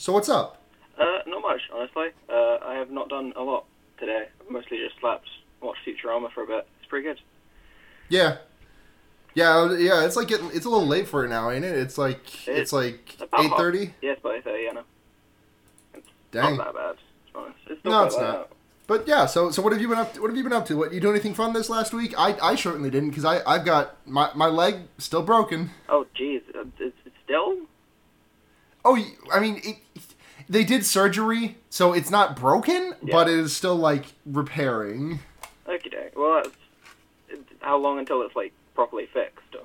So what's up? Uh, not much, honestly. Uh, I have not done a lot today. I've mostly just slept, watched Futurama for a bit. It's pretty good. Yeah. Yeah, yeah, it's like getting, it's a little late for it now, ain't it? It's like it's, It's like eight thirty. Yeah, it's about 8.30, yeah, no. It's Dang. not that bad, to be honest. It's still No, it's not. out. But yeah, so so what have you been up to? What have you been up to? What you do anything fun this last week? I I certainly didn't because I I've got my my leg still broken. Oh, jeez. Uh, it's, it's still? Oh, I mean, it, they did surgery, so it's not broken, Yeah. but it is still like repairing. Okay, well, that's... How long until it's, like, properly fixed? Or?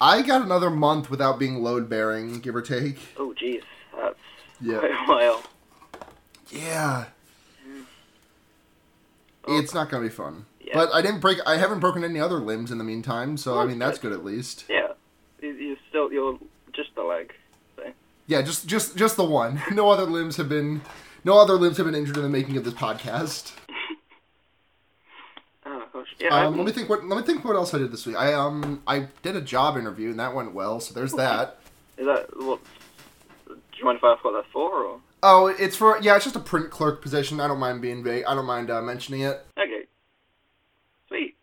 I got another month without being load bearing, give or take. Oh, jeez. That's Yeah. quite a while. Yeah. Oh, It's not gonna be fun. Yeah. But I didn't break. I haven't broken any other limbs in the meantime, so I mean that's good. good at least. Yeah. You, you still... You're just the leg. Yeah, just just just the one. No other limbs have been. No other limbs have been injured in the making of this podcast. Oh, gosh. Yeah, Um, let me think. What let me think. What else I did this week? I um I did a job interview and that went well. So there's that. Is that... What... Do you mind if I ask what that's for, or...? Oh, it's for yeah. It's just a print clerk position. I don't mind being vague. I don't mind uh, mentioning it. Okay. Sweet.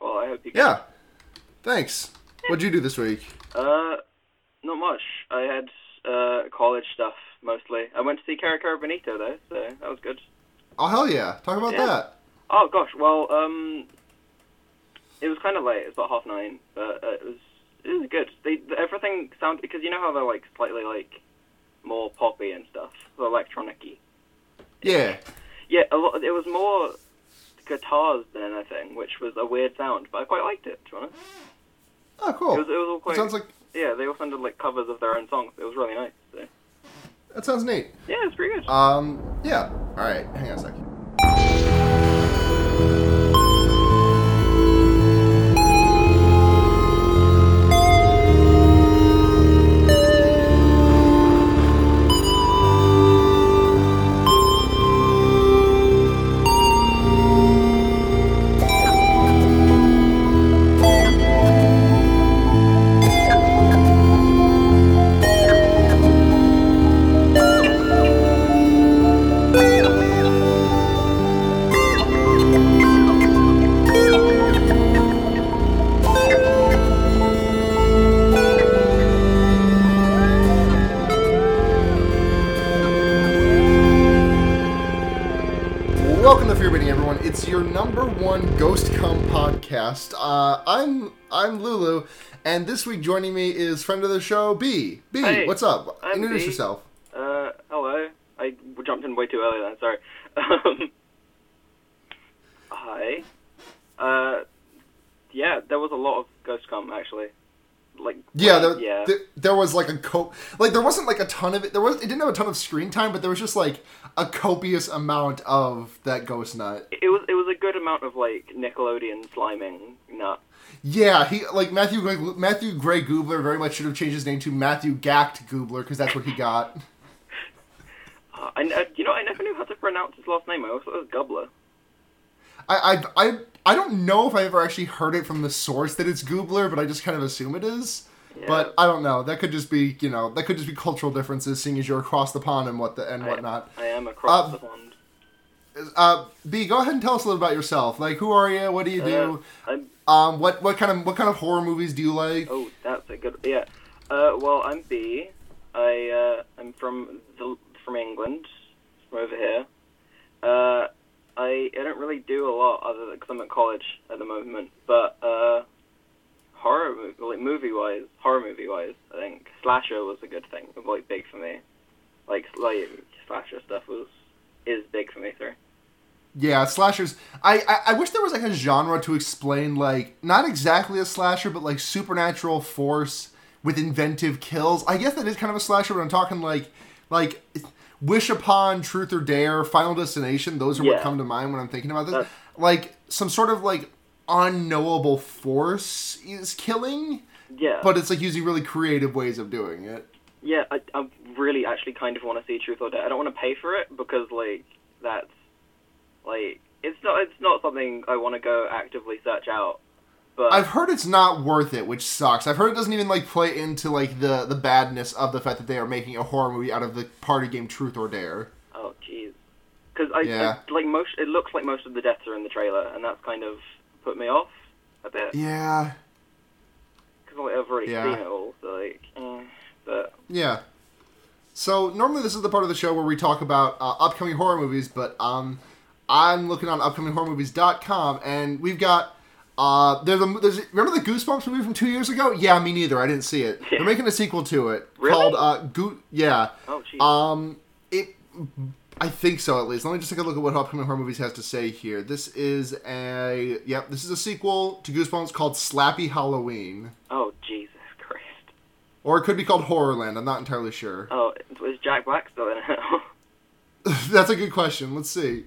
Well, I hope you. Yeah. Thanks. What'd you do this week? Uh, not much. I had uh college stuff mostly. I went to see Cara Cara Benito though, so that was good. Oh hell yeah! Talk about Yeah. that. Oh gosh, well um, it was kind of late. It was about half nine, but uh, it was it was good. They everything sounded because you know how they're like slightly like more poppy and stuff, so electronic-y. Yeah. Yeah, a lot. It was more guitars than anything, which was a weird sound, but I quite liked it. To be honest, Oh cool. it was it was all It quite. sounds like yeah, they all sounded like covers of their own songs. It was really nice. So. that sounds neat. Yeah, it's pretty good. Um, yeah. All right, hang on a second. And this week joining me is friend of the show B. B, Hey, what's up? I'm Introduce B. yourself. Uh, hello. I jumped in way too early then, sorry. Um, hi. Uh, yeah, there was a lot of Ghost Come, actually. Like, Yeah, there, yeah. there, there was like a co like there wasn't like a ton of it. There was it didn't have a ton of screen time, but there was just like a copious amount of that ghost nut. it was it was a good amount of like Nickelodeon sliming nut. Yeah, he like Matthew Gray, Matthew Gray Gubler very much should have changed his name to Matthew Gacked Gubler because that's what he got. Uh, I, I, you know, I never knew how to pronounce his last name. I always thought it was Gobbler. I, I, I, I don't know if I ever actually heard it from the source that it's Goobler, but I just kind of assume it is. Yeah. But I don't know. That could just be, you know, that could just be cultural differences, seeing as you're across the pond and what the and I- whatnot. I, am across Uh, the pond. Uh, B, go ahead and tell us a little about yourself. Like, who are you? What do you do? Uh, I'm Um, what what kind of what kind of horror movies do you like? Oh, that's a good. Yeah. Uh, well, I'm B. I uh, I'm from the from England, from over here. Uh, I I don't really do a lot other than because I'm at college at the moment. But uh, horror movie, like movie wise, horror movie wise, I think slasher was a good thing. Like big for me. Like like slasher stuff was is big for me. Sorry. Yeah, slashers. I, I I wish there was like a genre to explain like not exactly a slasher, but like supernatural force with inventive kills. I guess that is kind of a slasher, but I'm talking like like Wish Upon, Truth or Dare, Final Destination. Those are what come to mind when I'm thinking about this. That's- like some sort of like unknowable force is killing, Yeah. but it's like using really creative ways of doing it. Yeah, I, I really actually kind of want to see Truth or Dare. I don't want to pay for it because like that's like it's not it's not something I want to go actively search out. But I've heard it's not worth it, which sucks. I've heard it doesn't even like play into like the the badness of the fact that they are making a horror movie out of the party game Truth or Dare. oh jeez, because I, Yeah. I like most. It looks like most of the deaths are in the trailer, and that's kind of put me off a bit Yeah, because like, I've already Yeah. seen it all. So like, eh, but yeah. So normally this is the part of the show where we talk about uh, upcoming horror movies, but um, I'm looking on upcominghorrormovies.com and we've got uh, there's a there's remember the Goosebumps movie from two years ago? Yeah, me neither. I didn't see it. Yeah. They're making a sequel to it Really? called uh, Goo. Yeah. oh jeez. Um, it. I think so, at least. Let me just take a look at what upcoming horror movies has to say here. This is a yep. This is a sequel to Goosebumps called Slappy Halloween, oh Jesus Christ. or it could be called Horrorland. I'm not entirely sure. Oh, is Jack Black still in it? That's a good question. Let's see.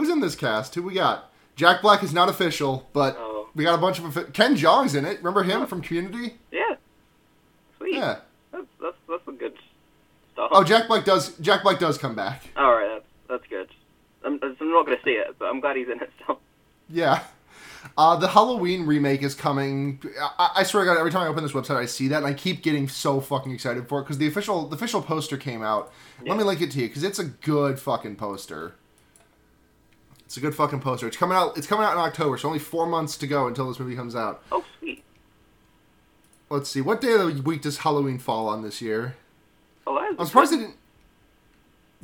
Who's in this cast? Who we got? Jack Black is not official, but oh, we got a bunch of Ken Jeong's in it. Remember him from Community? yeah. Sweet. Yeah. That's that's that's some good stuff. Oh, Jack Black does. Jack Black does come back. All right, that's that's good. I'm, I'm not gonna see it, but I'm glad he's in it still. Yeah. Uh, the Halloween remake is coming. I, I swear to God, every time I open this website, I see that, and I keep getting so fucking excited for it because the official the official poster came out. Let me link it to you because it's a good fucking poster. It's a good fucking poster. It's coming out. It's coming out in October, so only four months to go until this movie comes out. Oh, sweet. Let's see, what day of the week does Halloween fall on this year? Oh, I'm surprised they didn't.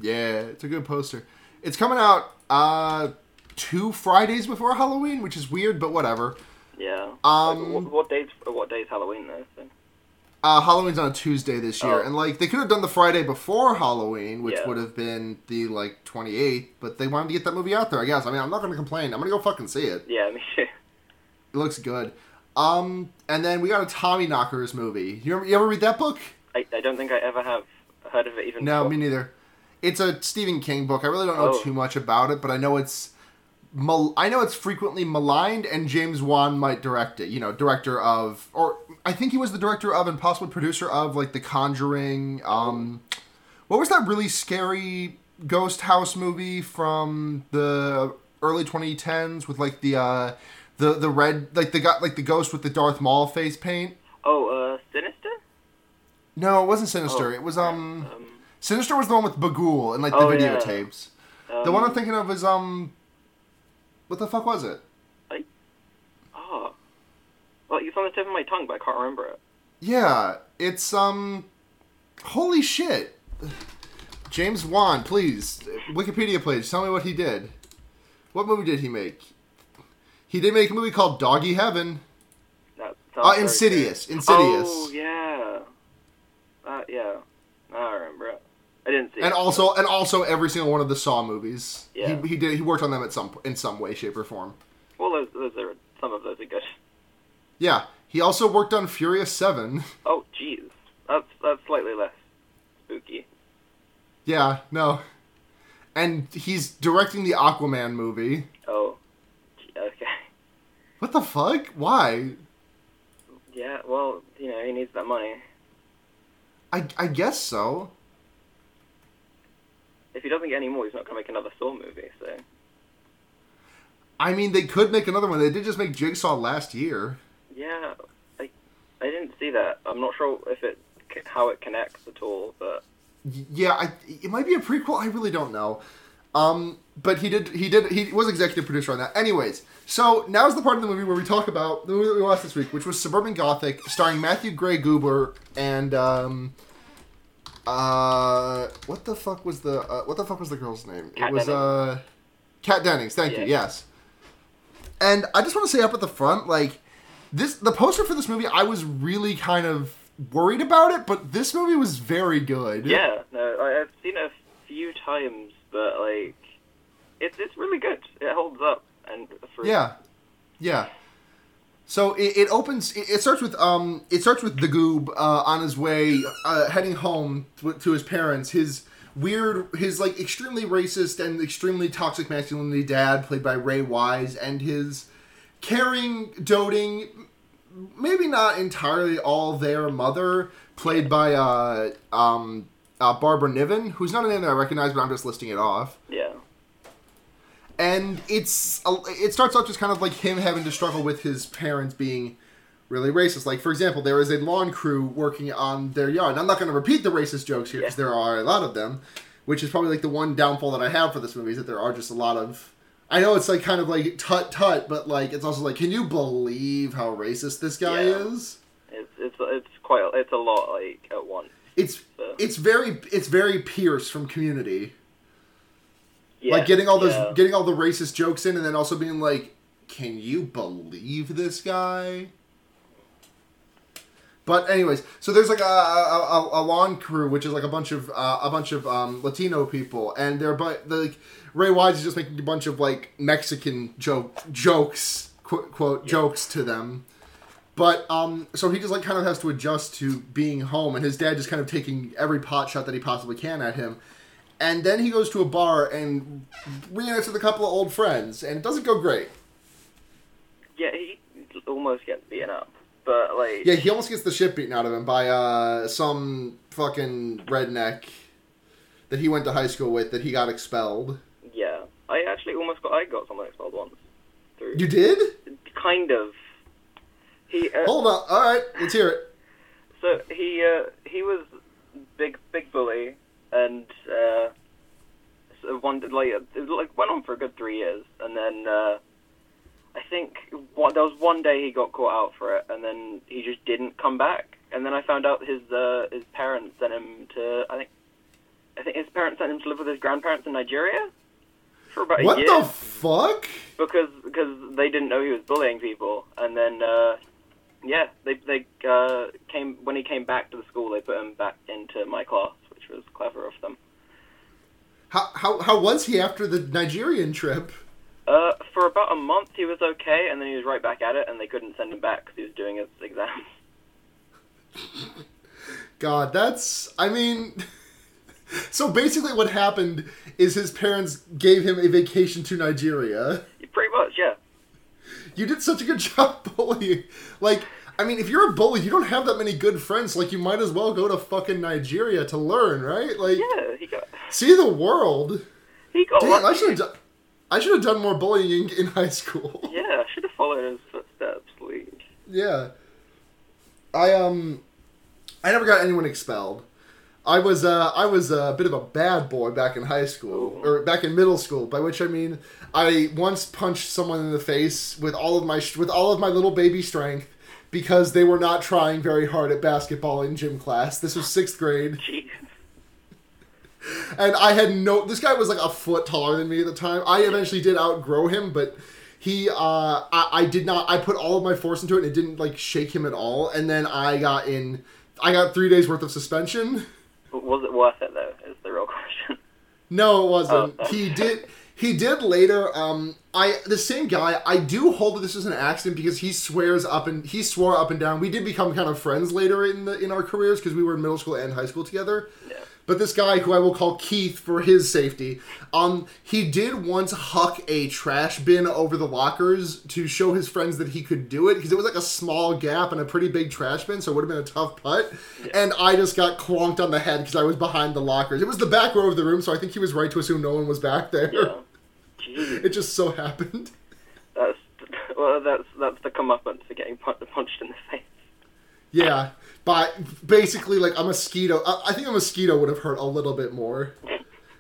Yeah, it's a good poster. It's coming out uh two Fridays before Halloween, which is weird, but whatever. Yeah. Um, Like, what, what days? What days Halloween though? So. Uh, Halloween's on a Tuesday this year, Oh. and like they could have done the Friday before Halloween, which Yeah. would have been the like 28th, but they wanted to get that movie out there. I guess. I mean, I'm not going to complain. I'm going to go fucking see it. Yeah, me too. It looks good. Um, and then we got a Tommyknockers movie. You ever, you ever read that book? I, I don't think I ever have heard of it even. No, before. me neither. It's a Stephen King book. I really don't know Oh. too much about it, but I know it's mal- I know it's frequently maligned, and James Wan might direct it. You know, director of, or I think he was the director of and possibly producer of like The Conjuring. Um, what was that really scary ghost house movie from the early 2010s with like the uh, the the red like the got like the ghost with the Darth Maul face paint? Oh, uh, Sinister. No, it wasn't Sinister. Oh, it was um. Um, Sinister was the one with Bagul and like the Oh, yeah. videotapes. um, The one I'm thinking of is um, what the fuck was it? I, Oh. Well, it's on the tip of my tongue, but I can't remember it. Yeah, it's um, holy shit. James Wan, please, Wikipedia page, tell me what he did. What movie did he make? He did make a movie called Doggy Heaven. That Uh, Insidious. Insidious. Oh yeah. Uh, yeah. I remember. I didn't see And it. also, and also every single one of the Saw movies. Yeah. He, he did. He worked on them at some in some way, shape, or form. Well, those, those are some of those are good. Yeah. He also worked on Furious Seven. Oh, jeez. That's that's slightly less spooky. Yeah, no. And he's directing the Aquaman movie. Oh. Okay. What the fuck? Why? Yeah. Well, you know, he needs that money. I, I guess so. If he doesn't get any more, he's not gonna make another Saw movie. So. I mean, they could make another one. They did just make Jigsaw last year. Yeah. I I didn't see that. I'm not sure if it how it connects at all, but Yeah, I, it might be a prequel. I really don't know. Um, but he did. He did. He was executive producer on that. Anyways, so now's the part of the movie where we talk about the movie that we watched this week, which was Suburban Gothic, starring Matthew Gray Goober and um, uh, what the fuck was the uh, what the fuck was the girl's name? Kat it was Dennings. uh, Kat Dennings. Thank you. Yes. And I just want to say up at the front, like this, the poster for this movie, I was really kind of worried about it, but this movie was very good. yeah. No, I, I've seen it a few times, but like, it's it's really good. It holds up, and for Yeah, yeah. So it, it opens. It, starts with um. It starts with the goob uh, on his way uh, heading home to, to his parents. His weird, his like extremely racist and extremely toxic masculinity dad, played by Ray Wise, and his caring, doting, maybe not entirely all there mother, played by uh um uh, Barbara Niven, who's not a name that I recognize, but I'm just listing it off. yeah. And it's it starts off just kind of like him having to struggle with his parents being really racist. Like for example, there is a lawn crew working on their yard. And I'm not going to repeat the racist jokes here because Yeah. there are a lot of them, which is probably like the one downfall that I have for this movie is that there are just a lot of. I know it's like kind of like tut tut, but like it's also like, can you believe how racist this guy Yeah. is? It's it's it's quite it's a lot like at once. It's So, it's very it's very Pierce from Community. Yeah, like getting all those yeah. getting all the racist jokes in and then also being like can you believe this guy? But anyways so there's like a, a, a, lawn crew which is like a bunch of uh, a bunch of um, latino people. And they're but like, ray wise is just making a bunch of like mexican joke jokes quote, quote jokes to them. But um, so he just like kind of has to adjust to being home, and his dad just kind of taking every pot shot that he possibly can at him. And then he goes to a bar and reunites with a couple of old friends, and it doesn't go great. yeah he almost gets beaten up, but like Yeah, he almost gets the shit beaten out of him by uh, some fucking redneck that he went to high school with that he got expelled. yeah. I actually almost got I got someone expelled once. Through You did? kind of. He uh, Hold on. All right, let's hear it. So he uh, he was big big bully, and uh, so one like it like went on for a good three years, and then uh, I think one, there was one day he got caught out for it, and then he just didn't come back, and then I found out his uh, his parents sent him to I think I think his parents sent him to live with his grandparents in Nigeria for about a year. What the fuck? because because they didn't know he was bullying people, and then uh, yeah, they they uh, came when he came back to the school. They put him back into my class, which was clever of them. How, how, how was he after the Nigerian trip? Uh, for about a month, he was okay, and then he was right back at it, and they couldn't send him back because he was doing his exams. God, that's. I mean. So basically, what happened is his parents gave him a vacation to Nigeria. Pretty much, yeah. You did such a good job bullying. Like, I mean, if you're a bully, you don't have that many good friends. Like, you might as well go to fucking Nigeria to learn, right? Like, Yeah, he got see the world. he got. Damn, I should have done. I should have done more bullying in high school. Yeah, I should have followed his footsteps. Like, Yeah. I um I never got anyone expelled. I was uh I was a bit of a bad boy back in high school or back in middle school, by which I mean I once punched someone in the face with all of my with all of my little baby strength because they were not trying very hard at basketball in gym class. This was 6th grade jeez. and I had no. This guy was like a foot taller than me at the time. I eventually did outgrow him, but he, uh, I, I did not. I put all of my force into it, and it didn't like shake him at all. And then I got in. I got three days worth of suspension. Was it worth it though? Is the real question. No, it wasn't. Oh. He did. He did later. Um, I the same guy. I do hold that this was an accident because he swears up and he swore up and down. We did become kind of friends later in the in our careers because we were in middle school and high school together. Yeah. But this guy, who I will call Keith for his safety, um, he did once huck a trash bin over the lockers to show his friends that he could do it because it was like a small gap and a pretty big trash bin, so it would have been a tough putt. And I just got clonked on the head because I was behind the lockers. It was the back row of the room, so I think he was right to assume no one was back there. Yeah. It just so happened. That's well, that's that's the comeuppance for getting punched in the face. Yeah, but basically, like a mosquito. I, I think a mosquito would have hurt a little bit more.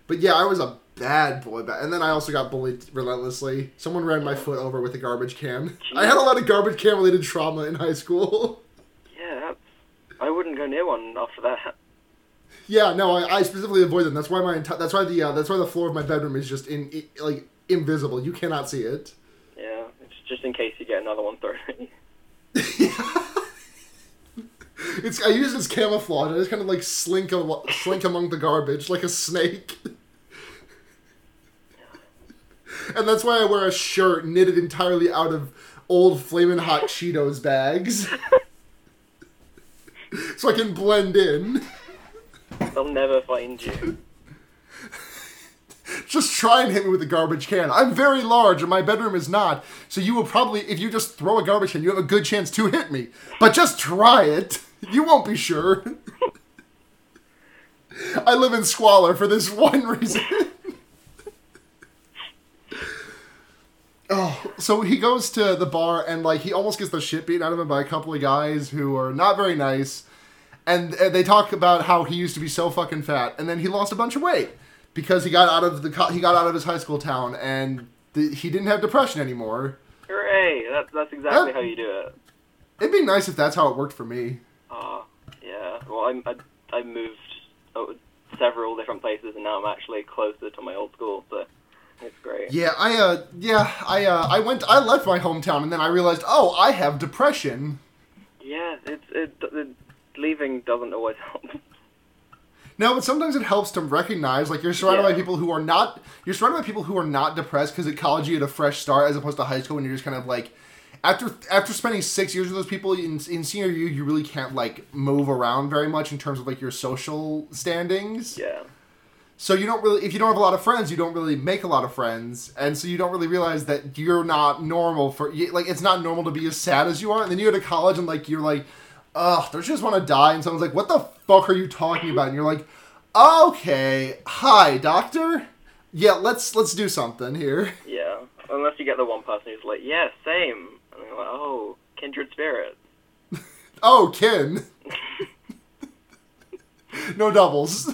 But yeah, I was a bad boy back, and then I also got bullied relentlessly. Someone ran my foot over with a garbage can. I had a lot of garbage can related trauma in high school. Yeah, I wouldn't go near one after that. yeah, no, I, I specifically avoid them. That's why my enti- that's why the uh, that's why the floor of my bedroom is just in like invisible. You cannot see it. Yeah, it's just in case you get another one thrown you. It's I use it as camouflage. I just kind of like slink a, slink among the garbage like a snake. and that's why I wear a shirt knitted entirely out of old flaming hot Cheetos bags. so I can blend in. They'll never find you. Just try and hit me with a garbage can. I'm very large and my bedroom is not. So you will probably if you just throw a garbage can, you have a good chance to hit me. But just try it. You won't be sure. I live in squalor for this one reason. Oh, so he goes to the bar and like he almost gets the shit beaten out of him by a couple of guys who are not very nice, and, and they talk about how he used to be so fucking fat, and then he lost a bunch of weight because he got out of the he got out of his high school town and the, he didn't have depression anymore. Hooray! That's that's exactly That- how you do it. It'd be nice if that's how it worked for me. Yeah. Well, I'm, I I moved oh, several different places, and now I'm actually closer to my old school, so it's great. Yeah, I uh yeah, I uh I went I left my hometown and then I realized, "Oh, I have depression." Yeah, it's it, it leaving doesn't always help. No, but sometimes it helps to recognize like you're surrounded by people who are not you're surrounded by people who are not depressed because at college you get a fresh start as opposed to high school when you're just kind of like after after spending six years with those people in, in senior year you really can't like move around very much in terms of like your social standings. Yeah. So you don't really if you don't have a lot of friends you don't really make a lot of friends and so you don't really realize that you're not normal for like it's not normal to be as sad as you are and then you go to college and like you're like ugh don't you just want to die and someone's like what the fuck are you talking about and you're like okay hi doctor yeah let's let's do something here Yeah. Unless you get the one person who's like, yeah, same. And they're like, oh, kindred spirit. oh kin no doubles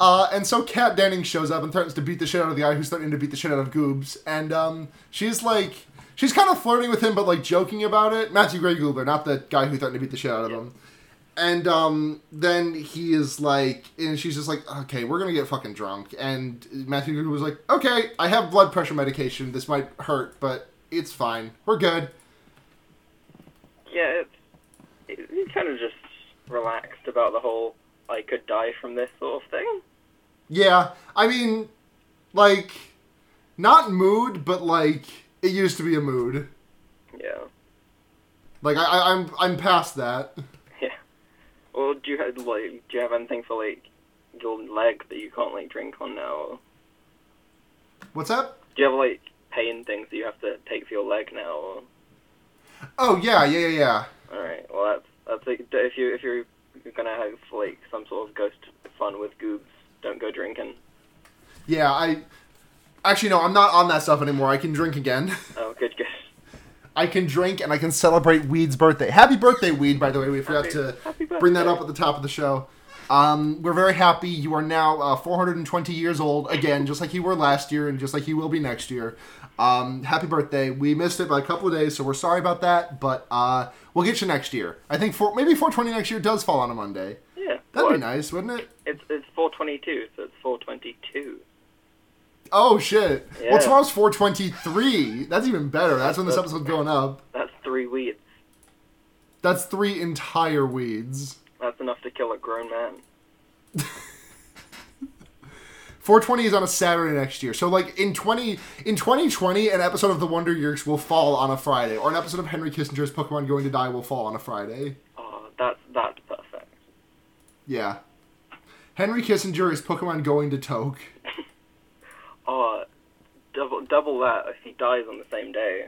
Uh, and so Kat Denning shows up and threatens to beat the shit out of the guy who's threatening to beat the shit out of Goobs. And um, she's like, she's kind of flirting with him, but like joking about it. Matthew Gray Gubler, not the guy who threatened to beat the shit out of him. And um, then he is like, and she's just like, okay, we're gonna get fucking drunk. And Matthew was like, okay, I have blood pressure medication. This might hurt, but it's fine. We're good. Yeah, it's it, he's kind of just relaxed about the whole I could die from this sort of thing. Yeah, I mean, like, not mood, but like it used to be a mood. Yeah. Like I, I I'm I'm past that. Well, do you have like do you have anything for like your leg that you can't like drink on now? Or What's up? do you have like pain things that you have to take for your leg now? Or Oh yeah, yeah, yeah, yeah. all right. Well, that's that's like, if you if you're gonna have like some sort of ghost fun with goobs, don't go drinking. Yeah, I actually no, I'm not on that stuff anymore. I can drink again. Oh, good, good. I can drink and I can celebrate Weed's birthday. Happy birthday, Weed! By the way, we forgot Happy- to happy bring that up at the top of the show. Um, we're very happy. You are now uh, 420 years old again, just like you were last year, and just like you will be next year. Um, happy birthday! We missed it by a couple of days, so we're sorry about that. But uh, we'll get you next year. I think for, maybe 420 next year does fall on a Monday. Yeah. That'd well, be nice, wouldn't it? It's it's 422, so it's 422. Oh shit! Well, tomorrow's 423. That's even better. That's when this episode's going up. That's three weeds. That's three entire weeds. That's enough to kill a grown man. 420 is on a Saturday next year. So like in 20 in 2020 an episode of The Wonder Years will fall on a Friday or an episode of Henry Kissinger's Pokemon Going to Die will fall on a Friday. Oh, that's that's perfect. Yeah. Henry Kissinger is Pokemon Going to Toke. Double that if he dies on the same day.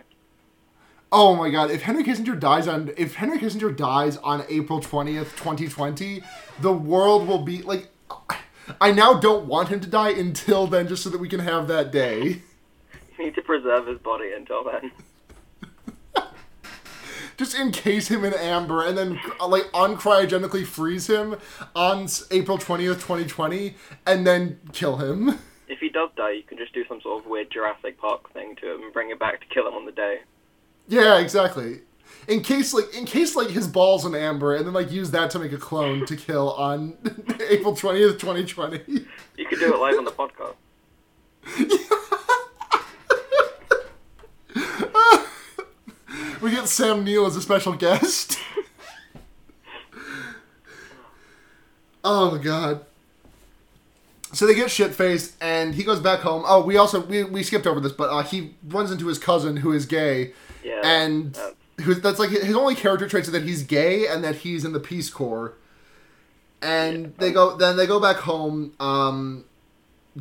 Oh my god, if Henry Kissinger dies on if Henry Kissinger dies on April 20th, 2020, the world will be like I now don't want him to die until then just so that we can have that day. You need to preserve his body until then. just encase him in amber and then like uncryogenically freeze him on April 20th, 2020 and then kill him. If he does die, you can just do some sort of weird Jurassic Park thing to him and bring him back to kill him on the day. Yeah, exactly. In case like in case like his balls in amber and then like use that to make a clone to kill on April 20th, 2020. You could do it live on the podcast. we get Sam Neill as a special guest. oh my god. So they get shit faced, and he goes back home. Oh, we also we, we skipped over this, but uh, he runs into his cousin who is gay, Yeah. and that's- who's that's like his only character traits are that he's gay and that he's in the Peace Corps. And they go then they go back home. Um,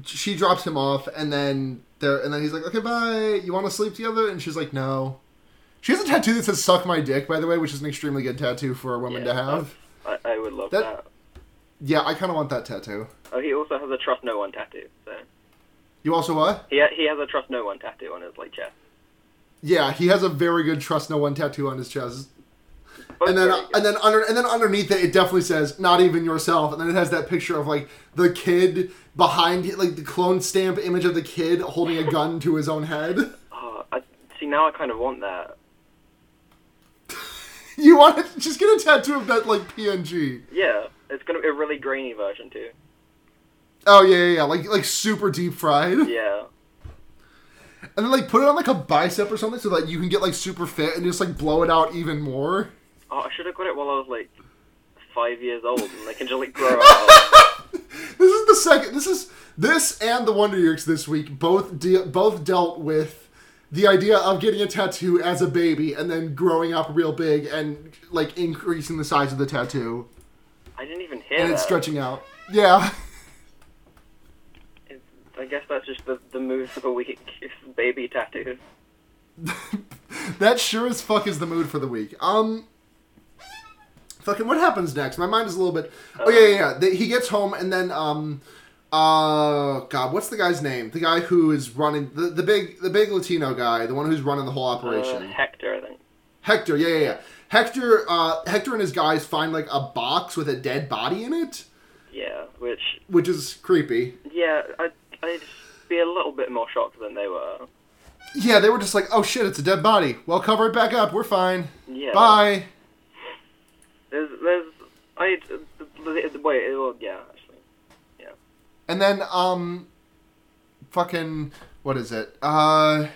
she drops him off, and then there and then he's like, "Okay, bye. You want to sleep together?" And she's like, "No." She has a tattoo that says "suck my dick," by the way, which is an extremely good tattoo for a woman yeah, to have. I, I would love That- that. Yeah, I kind of want that tattoo. Oh, he also has a trust no one tattoo. So You also what? He ha- he has a trust no one tattoo on his like chest. Yeah, he has a very good trust no one tattoo on his chest. Both and then good. and then under and then underneath it, it definitely says "not even yourself," and then it has that picture of like the kid behind like the clone stamp image of the kid holding a gun to his own head. Oh, I see now. I kind of want that. You want to just get a tattoo of that like PNG? Yeah, it's gonna be a really grainy version too. Oh yeah, yeah, yeah, like like super deep fried, Yeah. and then like put it on like a bicep or something so that you can get like super fit and just like blow it out even more. Oh, I should have got it while I was like five years old, and they can just like grow out. This is the second. This is this and the Wonder Years this week both de- both dealt with the idea of getting a tattoo as a baby and then growing up real big and like increasing the size of the tattoo I didn't even hear it. and that. it's stretching out. Yeah. It's- I guess that's just the the move for the week. Baby tattoos. that sure as fuck is the mood for the week. Um, fucking, what happens next? My mind is a little bit. Oh yeah, yeah. yeah. The- he gets home and then um, uh, God, what's the guy's name? The guy who is running the the big the big Latino guy, the one who's running the whole Uh, operation. Hector, I think. Hector, yeah, yeah, yeah. Hector, uh, Hector and his guys find like a box with a dead body in it, Yeah, which which is creepy. yeah, I I'd be a little bit more shocked than they were. Yeah, they were just like, "Oh shit, it's a dead body. Well, cover it back up. We're fine. Yeah. Bye." There's there's I wait well, yeah actually yeah. And then, um, fucking, what is it? Uh,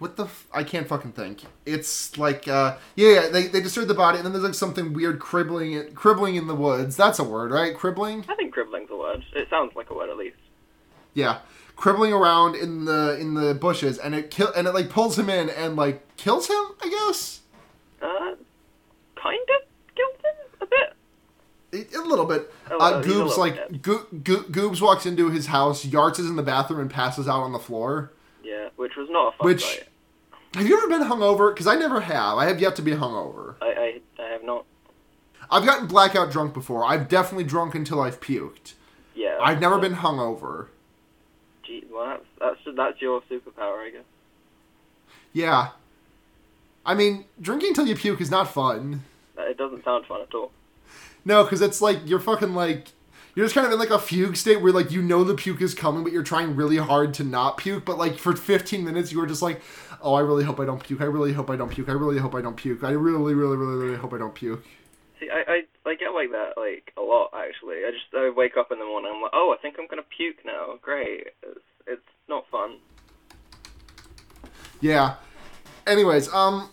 what the? F- I can't fucking think. It's like, uh, yeah, yeah, they they destroyed the body, and then there's like something weird cribbling, it cribbling in the woods. That's a word, right? Cribbling. I think cribbling's a word. It sounds like a word at least. Yeah, cribbling around in the in the bushes, and it kill and it like pulls him in and like kills him. I guess Uh, kind of killed him a bit. a, a little bit. Oh, uh, Goobs like. Go- Go- Goobs walks into his house, Yarts is in the bathroom, and passes out on the floor. Yeah, which was not a fun Which-. Have you ever been hungover? Because I never have. I have yet to be hungover. I, I I have not. I've gotten blackout drunk before. I've definitely drunk until I've puked. Yeah. I've never been hungover. Gee, well, that's that's that's your superpower, I guess. Yeah. I mean, drinking till you puke is not fun. It doesn't sound fun at all. No, because it's like you're fucking like you're just kind of in like a fugue state where like you know the puke is coming, but you're trying really hard to not puke. But like for 15 minutes, you were just like, oh, I really hope I don't puke. I really hope I don't puke. I really hope I don't puke. I really, really, really, really hope I don't puke. See, I, I I get like that like a lot actually. I just I wake up in the morning. I'm like, oh, I think I'm gonna puke now. Great. It's it's not fun. Yeah. Anyways, um,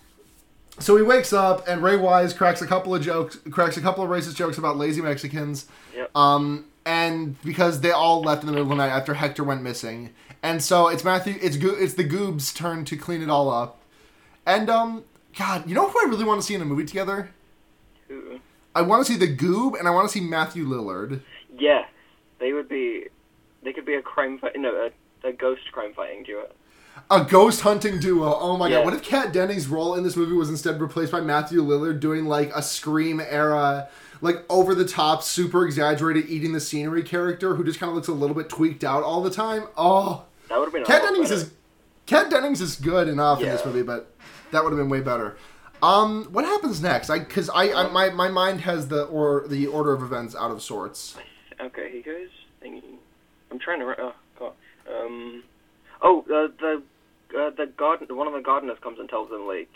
so he wakes up and Ray Wise cracks a couple of jokes, cracks a couple of racist jokes about lazy Mexicans. Yep. Um, and because they all left in the middle of the night after Hector went missing, and so it's Matthew, it's Go- it's the Goob's turn to clean it all up. And um, God, you know who I really want to see in a movie together? Ooh. I want to see the Goob, and I want to see Matthew Lillard. Yeah, they would be. They could be a crime fight. No, a, a ghost crime fighting duo. A ghost hunting duo. Oh my Yeah. god! What if Kat Denning's role in this movie was instead replaced by Matthew Lillard doing like a Scream era, like over the top, super exaggerated, eating the scenery character who just kind of looks a little bit tweaked out all the time? Oh, That would have been. Kat Dennings better. is Kat Dennings is good enough in this movie, but that would have been way better. Um, what happens next? I because I, I my my mind has the or the order of events out of sorts. Okay, he goes. I'm trying to. Oh god. Um. Oh, the the uh, the garden. One of the gardeners comes and tells them like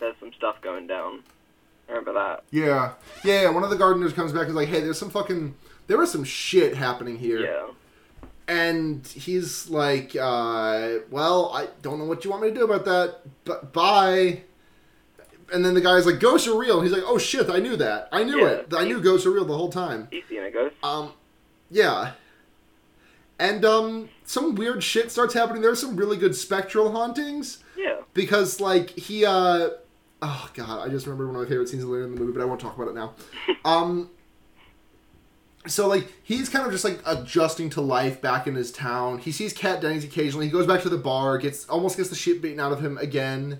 there's some stuff going down. I remember that. Yeah, yeah. yeah. One of the gardeners comes back and is like, "Hey, there's some fucking there was some shit happening here." Yeah. And he's like, uh, well, I don't know what you want me to do about that, but bye. And then the guy's like, ghosts are real. And he's like, oh shit, I knew that. I knew Yeah. it. I knew ghosts are real the whole time. He's seen a ghost. Um, yeah. And, um, some weird shit starts happening. There's some really good spectral hauntings Yeah. because, like, he, uh, oh god, I just remember one of my favorite scenes later in the movie, but I won't talk about it now. um, so like he's kind of just like adjusting to life back in his town. He sees Kat Dennings occasionally. He goes back to the bar, gets almost gets the shit beaten out of him again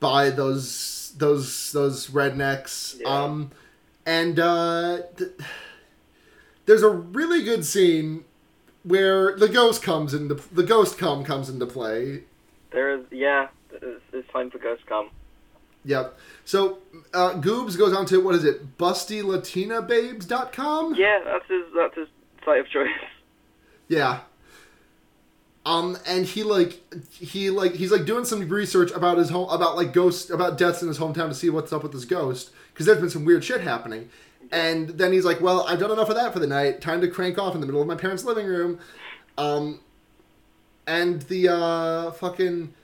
by those those those rednecks. Yeah. Um, and uh, th- there's a really good scene where the ghost comes into the ghost come comes into play. There is, yeah, it's, it's time for Ghost Come. Yep. So uh, Goobs goes on to what is it? BustyLatinaBabes.com? Yeah, that's his that's his site of choice. Yeah. Um, and he like he like he's like doing some research about his home about like ghosts about deaths in his hometown to see what's up with this ghost because there's been some weird shit happening. And then he's like, "Well, I've done enough of that for the night. Time to crank off in the middle of my parents' living room." Um, and the uh fucking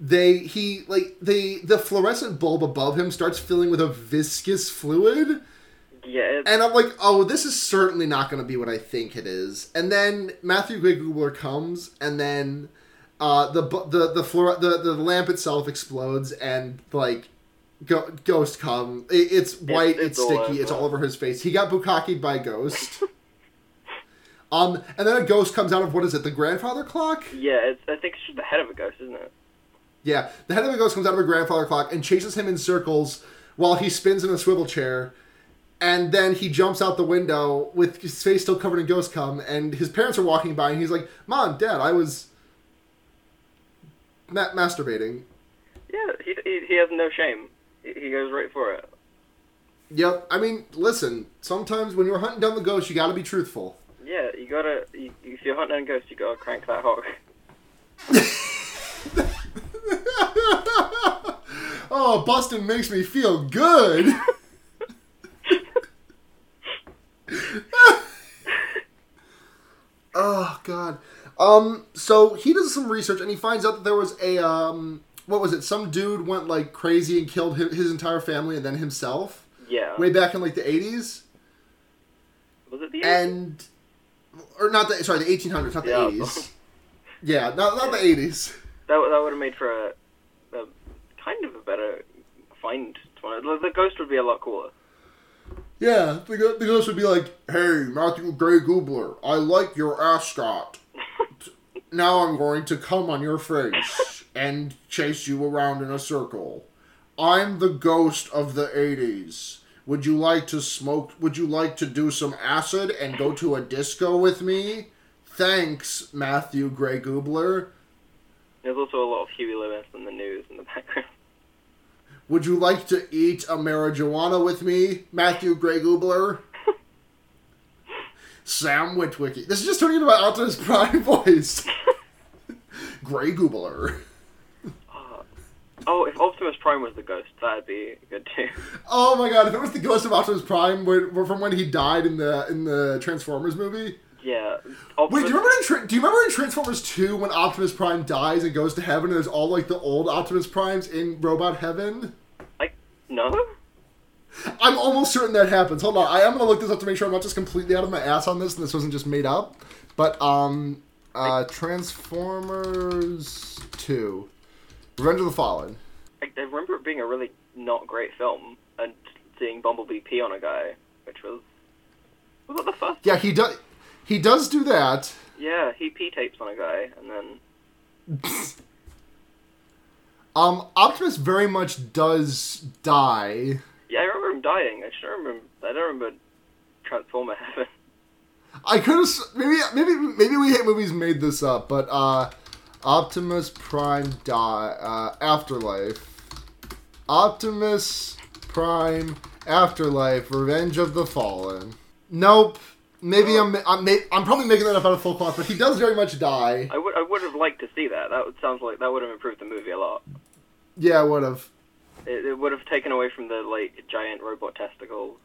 they he like the the fluorescent bulb above him starts filling with a viscous fluid. Yeah, And I'm like, oh, this is certainly not going to be what I think it is. And then Matthew Gray Gubler comes, and then uh, the the the floor the, the lamp itself explodes, and like go- ghost come. It, it's white, it's, it's all sticky, it's all over his face. He got bukakied by a ghost. um, and then a ghost comes out of what is it? The grandfather clock. yeah, it's I think it's just the head of a ghost, isn't it? Yeah, the head of a ghost comes out of a grandfather clock and chases him in circles while he spins in a swivel chair. And then he jumps out the window with his face still covered in ghost cum, and his parents are walking by, and he's like, "Mom, Dad, I was ma- masturbating." Yeah, he, he he has no shame. He, goes right for it. Yep. I mean, listen. Sometimes when you're hunting down the ghost, you got to be truthful. Yeah, you gotta. You, if you're hunting down a ghost, you gotta crank that hog. oh, Boston makes me feel good. oh God. Um. So he does some research and he finds out that there was a um. What was it? Some dude went like crazy and killed his, his entire family and then himself Yeah. way back in like the eighties Was it the and or not the sorry the eighteen hundreds not the eighties. yeah, not not the eighties. That that would have made for a, a kind of a better find. The the ghost would be a lot cooler. Yeah, the, the ghost would be like, "Hey, Matthew Gray Gubler, I like your ascot. now I'm going to come on your face and chase you around in a circle. I'm the ghost of the '80s. Would you like to smoke? Would you like to do some acid and go to a disco with me? Thanks, Matthew Gray Gubler. There's also a lot of Huey Lewis and the News in the background. Would you like to eat a marijuana with me, Matthew Gray Gubler? Sam Witwicky. This is just turning into my Optimus Prime voice. Gray Gubler. Uh, oh, if Optimus Prime was the ghost, that'd be good too. Oh my god! If it was the ghost of Optimus Prime from when he died in the in the Transformers movie. Yeah. Wait, do you remember in Tra- do you remember in Transformers Two when Optimus Prime dies and goes to heaven and there's all like the old Optimus Primes in Robot Heaven? Like no. I'm almost certain that happens. Hold on, I am gonna look this up to make sure I'm not just completely out of my ass on this and this wasn't just made up. But um, uh, Transformers Two, Revenge of the Fallen. I, remember it being a really not great film and seeing Bumblebee pee on a guy, which was was that the first? Yeah, he does. He does do that. Yeah, he pee tapes on a guy and then Um, Optimus very much does die. Yeah, I remember him dying. I just don't remember. I don't remember Transformer heaven. I could have maybe maybe maybe we hate movies made this up, but uh, Optimus Prime die uh, Afterlife. Optimus Prime Afterlife Revenge of the Fallen. Nope. Maybe I'm I'm, ma- I'm probably making that up out of full cloth, but he does very much die. I would I would have liked to see that. That would sounds like that would have improved the movie a lot. Yeah, I would have. It, it would have taken away from the like giant robot testicles.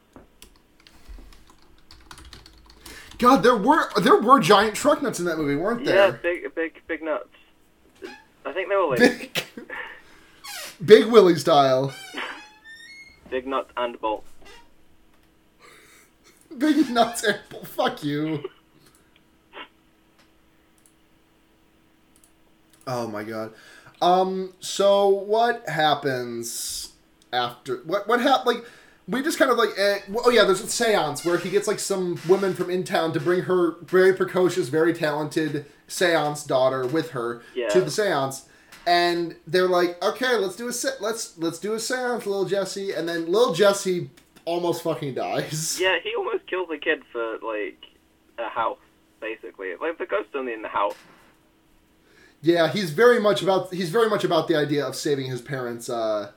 God, there were there were giant truck nuts in that movie, weren't there? Yeah, big big big nuts. I think they were like Big, Big Willie style. big nuts and bolt. Big nuts bolt. Fuck you. Oh my god. Um. So what happens after what? What happened? Like we just kind of like. Eh, oh yeah, there's a séance where he gets like some woman from in town to bring her very precocious, very talented séance daughter with her Yeah. to the séance. And they're like, okay, let's do a se- let's let's do a séance, little Jesse. And then little Jesse almost fucking dies. Yeah, he almost kills a kid for like a house. basically. Like the ghost's only in the house. Yeah, he's very much about he's very much about the idea of saving his parents uh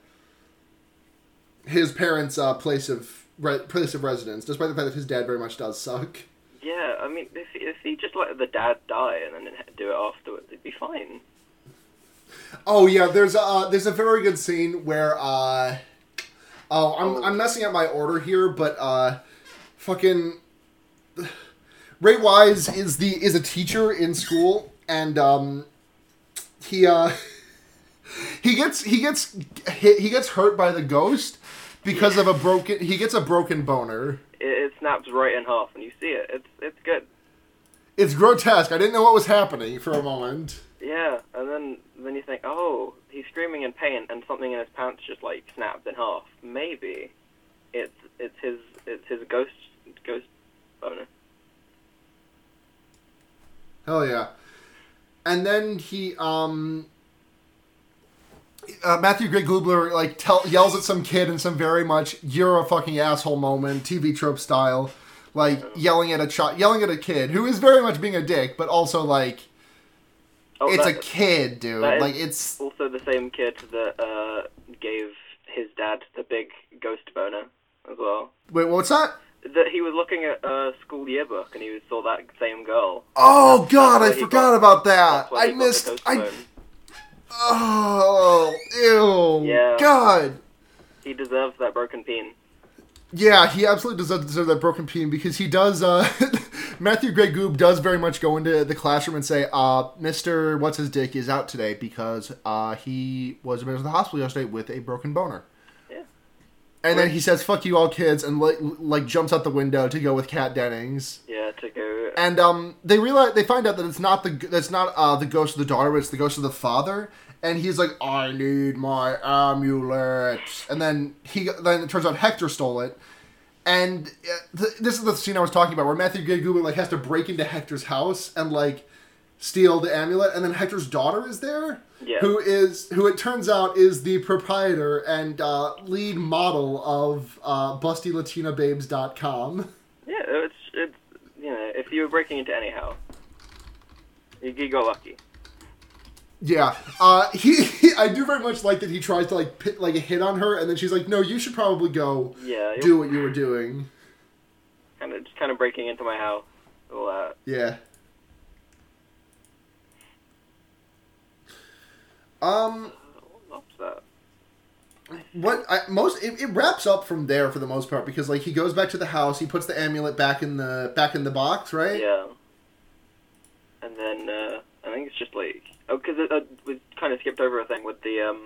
his parents uh place of re- place of residence despite the fact that his dad very much does suck. Yeah, I mean, if if he just let the dad die and then do it afterwards, it'd be fine. Oh yeah, there's a uh, there's a very good scene where uh oh I'm I'm messing up my order here, but uh fucking Ray Wise is the is a teacher in school and um he uh he gets he gets hit he gets hurt by the ghost because of a broken he gets a broken boner. It, it snaps right in half, and you see it. It's it's good. It's grotesque. I didn't know what was happening for a moment. Yeah, and then then you think, oh, he's screaming in pain, and something in his pants just like snapped in half. Maybe it's it's his it's his ghost ghost boner. Hell yeah. And then he um uh, Matthew Gray Gubler like tell, yells at some kid in some very much you're a fucking asshole moment, TV trope style, like yelling at a child, yelling at a kid who is very much being a dick, but also like Oh, it's a kid, dude. Like it's also the same kid that uh, gave his dad the big ghost boner as well. wait, what's that? That he was looking at a school yearbook and he saw that same girl. Oh God, I forgot got- about that. I he got the missed. I oh ew. Yeah. God. He deserves that broken peen. Yeah, he absolutely does deserve that broken peen because he does. Uh, Matthew Gray Goob does very much go into the classroom and say, uh, "Mister, what's his dick is out today because uh, he was admitted to the hospital yesterday with a broken boner." And then he says, "Fuck you all, kids," and like, like jumps out the window to go with Kat Dennings. Yeah, to go. And um, they realize they find out that it's not the that's not uh, the ghost of the daughter, but it's the ghost of the father. And he's like, "I need my amulet." And then he then it turns out Hector stole it. And uh, th- this is the scene I was talking about, where Matthew Gay Goober like has to break into Hector's house and like steal the amulet, and then Hector's daughter is there, Yeah. who is who it turns out is the proprietor and uh, lead model of uh, BustyLatinaBabes.com. Yeah, it's it's you know if you were breaking into any house, you, got lucky. Yeah, uh, he, he- I do very much like that he tries to like pit, like hit on her, and then she's like, "No, you should probably go Yeah, do what you were doing." kind of just kind of breaking into my house. That. Yeah. Um, What's that? what I most it, it wraps up from there for the most part because like he goes back to the house, he puts the amulet back in the back in the box, right? Yeah. And then uh, I think it's just like oh, because it, uh, we kind of skipped over a thing with the um,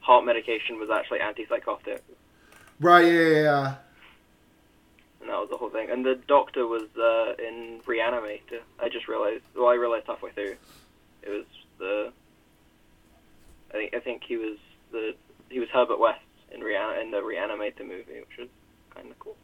heart medication was actually antipsychotic, Right. Yeah. Yeah. yeah. and that was the whole thing. And the doctor was uh, in Reanimator. I just realized. Well, I realized halfway through, it was the. I think I think he was the he was Herbert West in Rean in the Reanimator movie, which was kind of cool.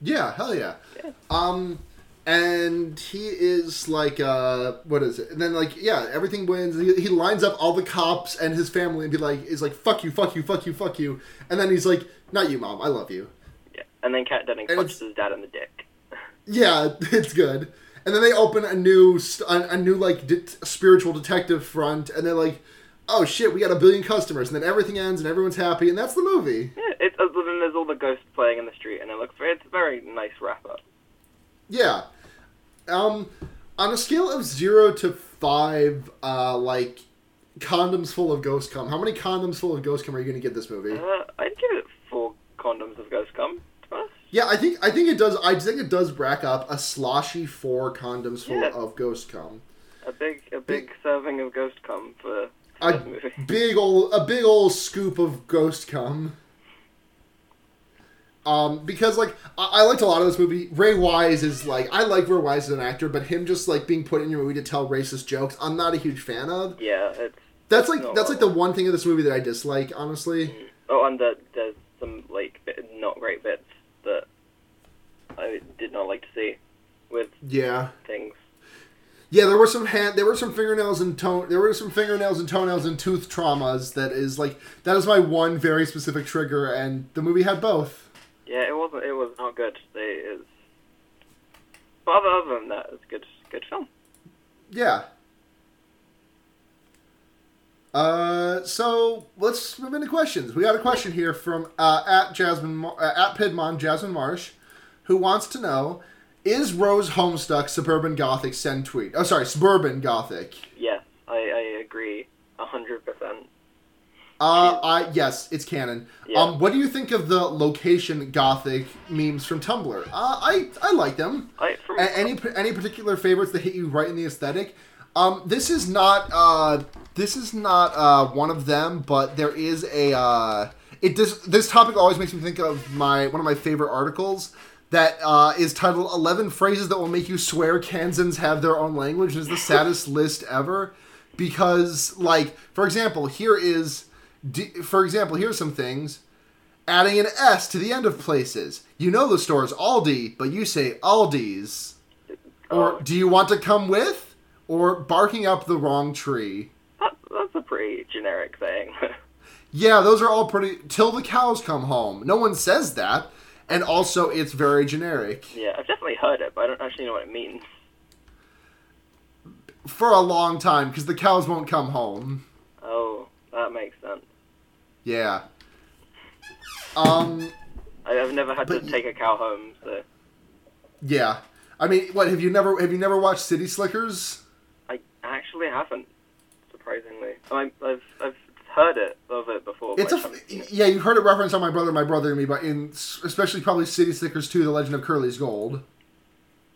Yeah, hell yeah. Yeah. Um, and he is like, uh, what is it? And then like, yeah, everything wins. He, he lines up all the cops and his family and be like, is like, fuck you, fuck you, fuck you, fuck you. And then he's like, not you, mom, I love you. Yeah. And then Kat Dennings And punches his dad in the dick. Yeah, it's good. And then they open a new, a, a new like de- spiritual detective front, and they're like, oh shit, we got a billion customers, and then everything ends and everyone's happy, and that's the movie. Yeah. It's other than there's all the ghosts playing in the street, and it looks it's a very nice wrap up. Yeah. Um, on a scale of zero to five, uh, like condoms full of ghost cum. How many condoms full of ghost cum are you going to give this movie? Uh, I'd give it four condoms of ghost cum. To be honest. Yeah, I think I think it does. I think it does rack up a sloshy four condoms full Yeah. of ghost cum. A big a big serving of ghost cum for A big old a big old scoop of ghost cum. Um, because like I, I liked a lot of this movie. Ray Wise is like I like Ray Wise as an actor, but him just like being put in your movie to tell racist jokes, I'm not a huge fan of. Yeah, it's That's like No. that's like the one thing of this movie that I dislike, honestly. oh, and the, there's some like not great bits that I did not like to see with Yeah, things. Yeah. There were some hand, there were some fingernails and toe, there were some fingernails and toenails and tooth traumas. That is like that is my one very specific trigger, and the movie had both. Yeah, it wasn't. It was not good. They is but other, than that, it's a good, good film. Yeah. Uh, so let's move into questions. We got a question here from uh, at Jasmine uh, at Pidmon Jasmine Marsh, who wants to know: Is Rose Homestuck suburban gothic? Send tweet. Oh, sorry, suburban gothic. Yes, I, I agree, a hundred percent. Uh, I yes, it's canon. Yeah. Um, what do you think of the location gothic memes from Tumblr? Uh, I I like them. I from A- any any particular favorites that hit you right in the aesthetic? Um, this is not uh, this is not uh, one of them, but there is a uh, it does this topic always makes me think of my one of my favorite articles that uh, is titled 11 phrases that will make you swear Kansans have their own language It's the saddest list ever because like for example here is for example here's some things adding an S to the end of places. You know the store store's Aldi, but you say Aldi's. Or Oh. do you want to come with? Or barking up the wrong tree. that, that's a pretty generic thing. Yeah, those are all pretty. Till the cows come home. No one says that. And also, it's very generic. yeah, I've definitely heard it, but I don't actually know what it means. For a long time, because the cows won't come home. Oh, that makes sense. Yeah. Um, I've never had to take a cow home, so yeah. I mean, what have you never have you never watched City Slickers? I actually haven't. Surprisingly, I, I've I've heard it of it before. It's a I haven't seen it. yeah. You've heard it referenced on my brother, my brother, and me, but in especially probably City Slickers 2, The Legend of Curly's Gold.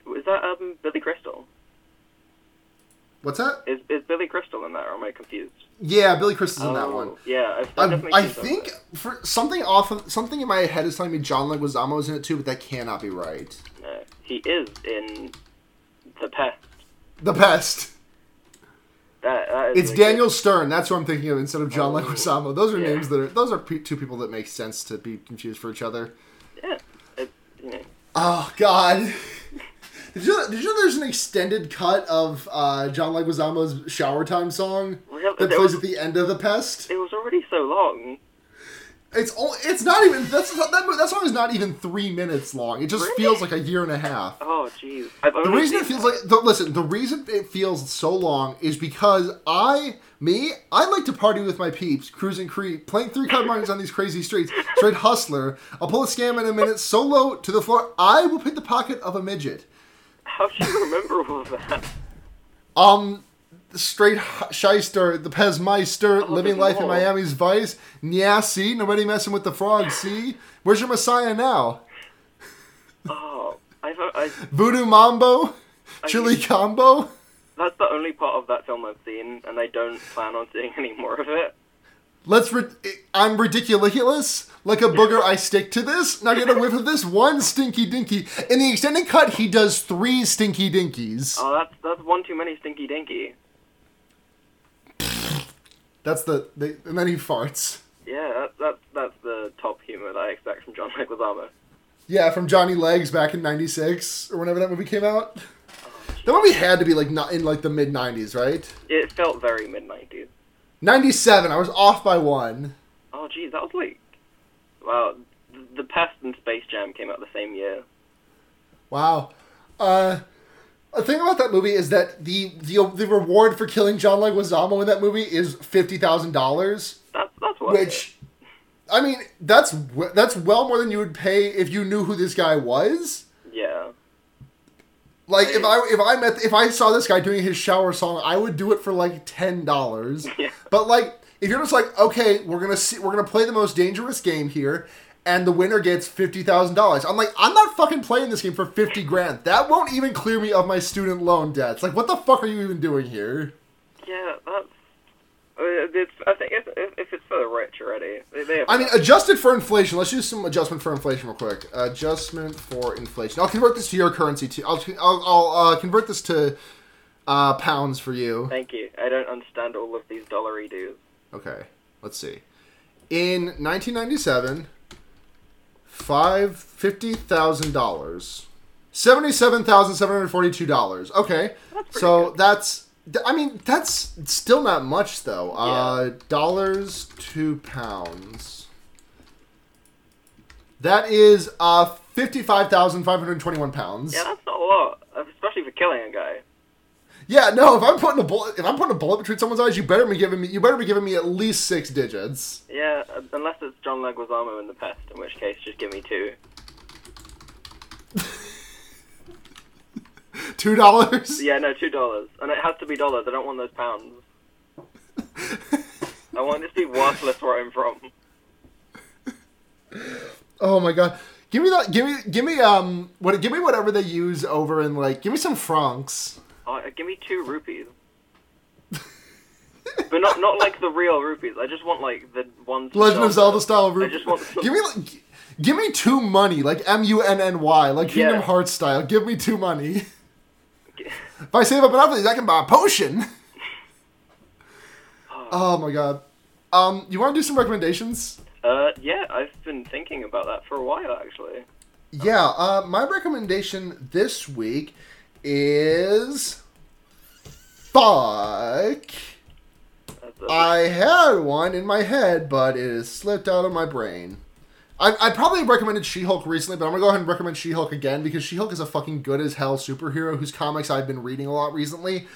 Was that um Billy Crystal? What's that? Is is Billy Crystal in that, or am I confused? Yeah, Billy Crystal's in that one. Yeah, I've, I've I, definitely I seen some of think it. for something off of, something in my head is telling me John Leguizamo's in it too, but that cannot be right. No, he is in the pest. The best. That, that It's Daniel Stern. That's who I'm thinking of instead of John Oh, Leguizamo. Those are yeah. names that are those are two people that make sense to be confused for each other. Yeah, it, know, Oh God. Did you, did you know there's an extended cut of uh, John Leguizamo's "Shower Time" song Really? that There plays was- at the end of the Pest? it was already so long. It's all, it's not even that's that, that song is not even three minutes long. It just Really? feels like a year and a half. Oh, jeez. The reason it feels that. like the, listen, the reason it feels so long is because I me I like to party with my peeps, cruising creep, playing three card minds on these crazy streets, straight hustler. I'll pull a scam in a minute, solo to the floor. I will pick the pocket of a midget. How do you remember all of that? Um, straight shyster, the Pezmeister, Oh, living life in. Miami's vice. Yeah, see, nobody messing with the frog. See, where's your messiah now? Oh, I've, uh, I, Voodoo Mambo, I- chili combo. that's the only part of that film I've seen, and I don't plan on seeing any more of it. Let's. Ri- eh, I'm ridiculous. Like a booger, I stick to this. Now get a whiff of this one stinky dinky. In the extended cut, he does three stinky dinkies. Oh, that's that's one too many Stinky Dinky. That's the, the and then he farts. Yeah, that, that that's the top humor that I expect from John Leguizamo. Yeah, from Johnny Legs back in '96 or whenever that movie came out. That movie had to be like not in like the mid '90s, right? It felt very mid '90s. '97. I was off by one. Oh, geez, that was like, wow. The Pest and Space Jam came out the same year. Wow. Uh, the thing about that movie is that the the the reward for killing John Leguizamo in that movie is fifty thousand dollars. That's that's what. Which, I mean, that's that's well more than you would pay if you knew who this guy was. Yeah. Like if I if I met if I saw this guy doing his shower song, I would do it for like ten dollars. Yeah. But like if you're just like, okay, we're gonna see, we're gonna play the most dangerous game here, and the winner gets fifty thousand dollars. I'm like, I'm not fucking playing this game for fifty grand. That won't even clear me of my student loan debts. Like, what the fuck are you even doing here? Yeah, that's. It's, I think if, if, it's for the rich already, they. I mean, adjusted for inflation. Let's use some adjustment for inflation real quick. Adjustment for inflation. I'll convert this to your currency too. I'll I'll, I'll uh, convert this to uh, pounds for you. Thank you. I don't understand all of these dollary dues. Okay, let's see. In 1997, five fifty thousand dollars, seventy-seven thousand seven hundred forty-two dollars. Okay, That's so good. that's I mean, that's still not much though. Uh, dollars to pounds. That is uh fifty-five thousand five hundred twenty-one pounds. Yeah, that's not a lot. especially for killing a guy. Yeah, no. If I'm putting a bullet, if I'm putting a bullet between someone's eyes, you better be giving me, you better be giving me at least six digits. Yeah, uh, unless it's John Leguizamo in The Pest, in which case just give me two. Two dollars. Yeah, no, two dollars, and it has to be dollars. I don't want those pounds. I want this to be worthless where I'm from. Oh my god. Give me that. Give me. Give me. Um. What? Give me whatever they use over in like. Give me some francs. Oh, give me two rupees. but not not like the real rupees. I just want like the ones. Legend of Zelda style rupees. just want some- Give me like. Give me two money, like M U N N Y, like Kingdom Yeah. Hearts style. Give me two money. If I save up enough of these, I can buy a potion. oh my god. Um, you want to do some recommendations? Uh, yeah, I've been thinking about that for a while actually. Yeah, uh, my recommendation this week is fuck. I had one in my head, but it has slipped out of my brain. I, I probably recommended She-Hulk recently, but I'm gonna go ahead and recommend She-Hulk again because She-Hulk is a fucking good as hell superhero whose comics I've been reading a lot recently.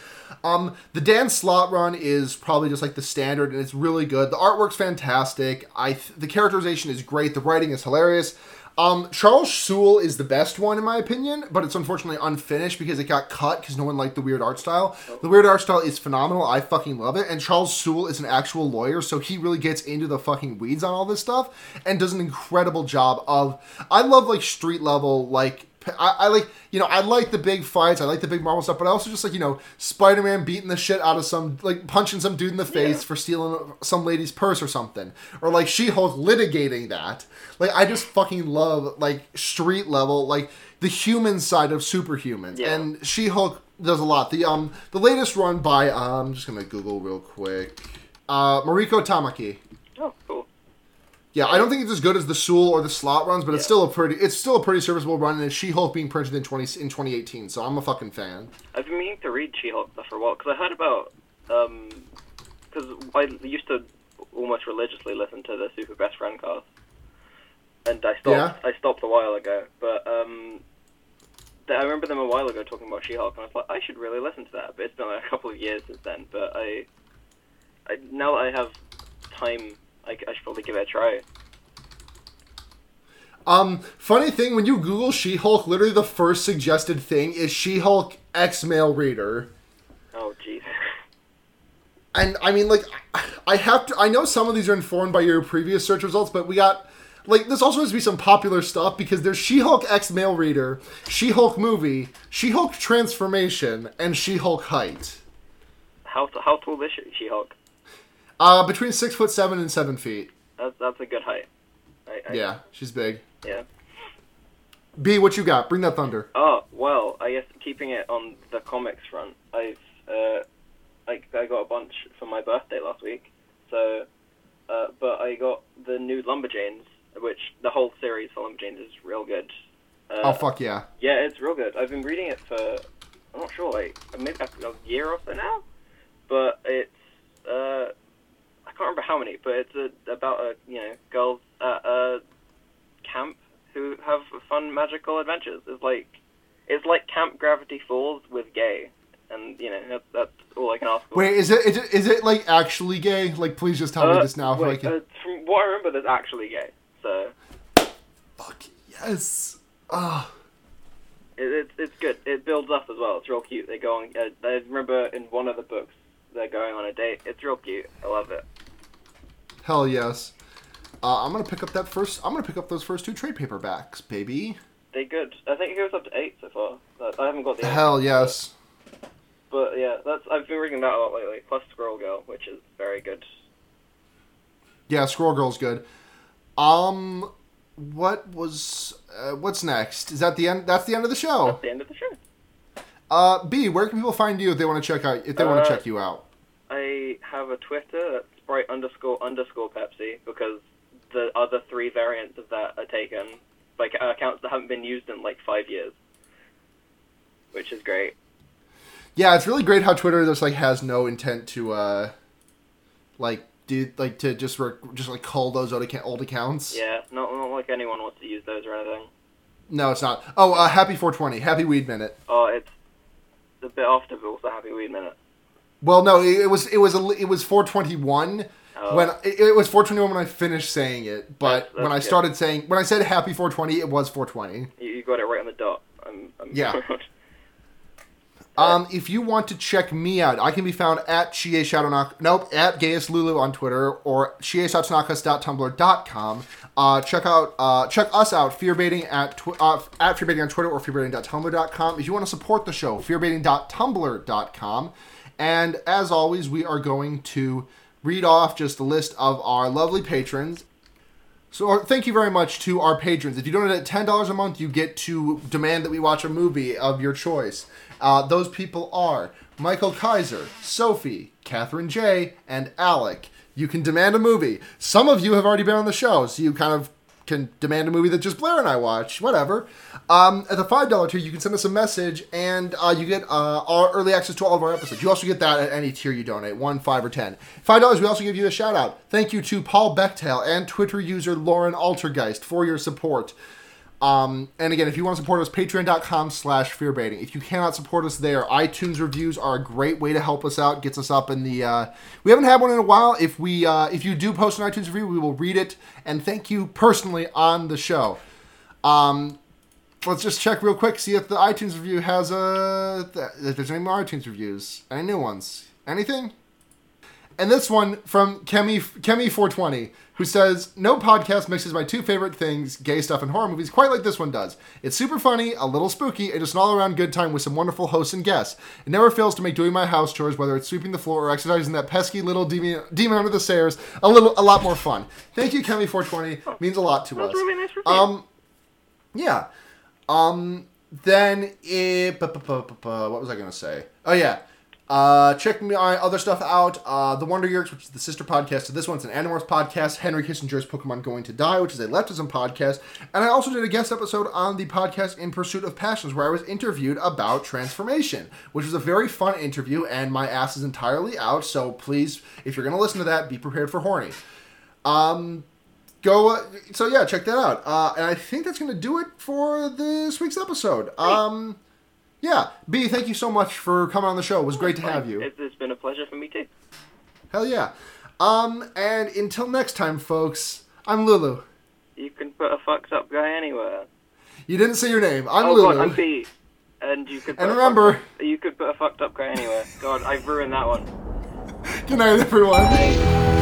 Um, the Dan Slott run is probably just like the standard, and it's really good. The artwork's fantastic. I th- the characterization is great. The writing is hilarious. Um, Charles Soule is the best one in my opinion, but it's unfortunately unfinished because it got cut because no one liked the weird art style. The weird art style is phenomenal. I fucking love it. And Charles Soule is an actual lawyer, so he really gets into the fucking weeds on all this stuff and does an incredible job of. I love like street level like. I, I like you know I like the big fights I like the big Marvel stuff but I also just like you know Spider Man beating the shit out of some like punching some dude in the face Yeah. for stealing some lady's purse or something or like She Hulk litigating that like I just fucking love like street level like the human side of superhumans Yeah. and She Hulk does a lot the um the latest run by um, I'm just gonna Google real quick uh Mariko Tamaki oh, cool. Yeah, I don't think it's as good as the Soule or the Slott runs, but it's still a pretty it's still a pretty serviceable run, and it's She-Hulk being printed in twenty in 2018, so I'm a fucking fan. I've been meaning to read She-Hulk stuff for a while because I heard about um because I used to almost religiously listen to the Super Best Friend cast, and I stopped. Yeah? I stopped a while ago, but um. th- I remember them a while ago talking about She-Hulk, and I was like, I should really listen to that. But it's been like a couple of years since then. But I, I now that I have time, I, I should probably give it a try. Um, funny thing when you Google She-Hulk, literally the first suggested thing is She-Hulk X male reader. Oh, jeez. And I mean, like, I have to. I know some of these are informed by your previous search results, but we got like this also has to be some popular stuff because there's She-Hulk X male reader, She-Hulk movie, She-Hulk transformation, and She-Hulk height. How how tall is She-Hulk? Uh, between six foot seven and seven feet. That's that's a good height. I, I, Yeah, she's big. Yeah. B, what you got? Bring that thunder. Oh well, I guess keeping it on the comics front, I've uh, I, I got a bunch for my birthday last week. So, uh, but I got the new Lumberjanes, which the whole series for Lumberjanes is real good. Uh, oh fuck yeah. Yeah, it's real good. I've been reading it for I'm not sure, like maybe a a year or so now. But it's uh, can't remember how many, but it's a, about a you know girls at a camp who have fun magical adventures. It's like it's like Camp Gravity Falls with gay, and you know that's, that's all I can ask for. Wait, is it, is it is it like actually gay? Like, please just tell me Uh, this now. If I wait, can... uh, from what I remember, there's actually gay. So Fuck yes. Ah. it, it's it's good. It builds up as well. It's real cute. They go on. Uh, I remember in one of the books they're going on a date. It's real cute. I love it. Hell yes. Uh, I'm gonna pick up that first. I'm gonna pick up those first two trade paperbacks, baby. They good. I think it goes up to eight so far. I haven't got the Hell yes. But yeah, that's I've been reading that a lot lately. Plus Squirrel Girl, which is very good. Yeah, Squirrel Girl's good. Um, what was uh, what's next? Is that the end? That's the end of the show. That's the end of the show. Uh, B, where can people find you if they want to check out if they want Uh, to check you out? I have a Twitter Sprite underscore underscore Pepsi because the other three variants of that are taken like uh, accounts that haven't been used in like five years, which is great. Yeah, it's really great how Twitter just like has no intent to uh, like do like to just re- just like call those old, account- old accounts. Yeah, not not like anyone wants to use those or anything. No, it's not. Oh, uh, happy 420. Happy Weed Minute. Oh, it's the bit after, but also Happy Weed Minute. Well, no, it, was it was a, it was 421 Oh. when it, it was 421 when I finished saying it, but That's- when I good. started saying when I said happy 420, it was 420. You, you got it right on the dot. I'm, I'm Yeah. Um, if you want to check me out, I can be found at Chie Shadowknock, nope, at Gaius Lulu on Twitter or chiesatsunakas.tumblr.com. Uh, check out, uh, check us out, fearbaiting at, tw- uh, at fearbaiting on Twitter or fearbaiting.tumblr.com. If you want to support the show, fearbaiting.tumblr.com. And as always, we are going to read off just a list of our lovely patrons. So thank you very much to our patrons. If you donate at ten dollars a month, you get to demand that we watch a movie of your choice. Uh, those people are Michael Kaiser, Sophie, Catherine J, and Alec. You can demand a movie. Some of you have already been on the show, so you kind of can demand a movie that just Blair and I watch. Whatever. Um, at the five dollar tier, you can send us a message, and uh, you get uh, our early access to all of our episodes. You also get that at any tier you donate, one, five, or ten. Five dollars, we also give you a shout out. Thank you to Paul Bechtel and Twitter user Lauren Altergeist for your support. Um, and again, if you want to support us, patreon.com slash fearbaiting. If you cannot support us there, iTunes reviews are a great way to help us out, gets us up in the uh, we haven't had one in a while. If we uh, if you do post an iTunes review, we will read it and thank you personally on the show. Um, let's just check real quick, see if the iTunes review has a if there's any more iTunes reviews. Any new ones? Anything? And this one from Kemi Kemi420, who says, No podcast mixes my two favorite things, gay stuff and horror movies, quite like this one does. It's super funny, a little spooky, and just an all around good time with some wonderful hosts and guests. It never fails to make doing my house chores, whether it's sweeping the floor or exercising that pesky little demon, demon under the stairs, a little a lot more fun. Thank you, Kemi420. Means a lot to us. really nice. Um, yeah. Um, then it, what was I gonna say? Oh yeah. Uh, check my other stuff out. Uh, the Wonder Yerks, which is the sister podcast to this one, it's an Animorphs podcast. Henry Kissinger's Pokemon Going to Die, which is a leftism podcast. And I also did a guest episode on the podcast In Pursuit of Passions, where I was interviewed about transformation, which was a very fun interview. And my ass is entirely out, so please, if you're gonna listen to that, be prepared for horny. Um, go uh, so yeah check that out uh, and i think that's gonna do it for this week's episode um yeah b thank you so much for coming on the show it was great to have you It's, it's been a pleasure for me too. hell yeah um and until next time folks i'm lulu You can put a fucked up guy anywhere. you didn't say your name i'm oh lulu god, I'm B. And you could. And remember- fucked up- you could put a fucked up guy anywhere. God, I've ruined that one. good night everyone Bye.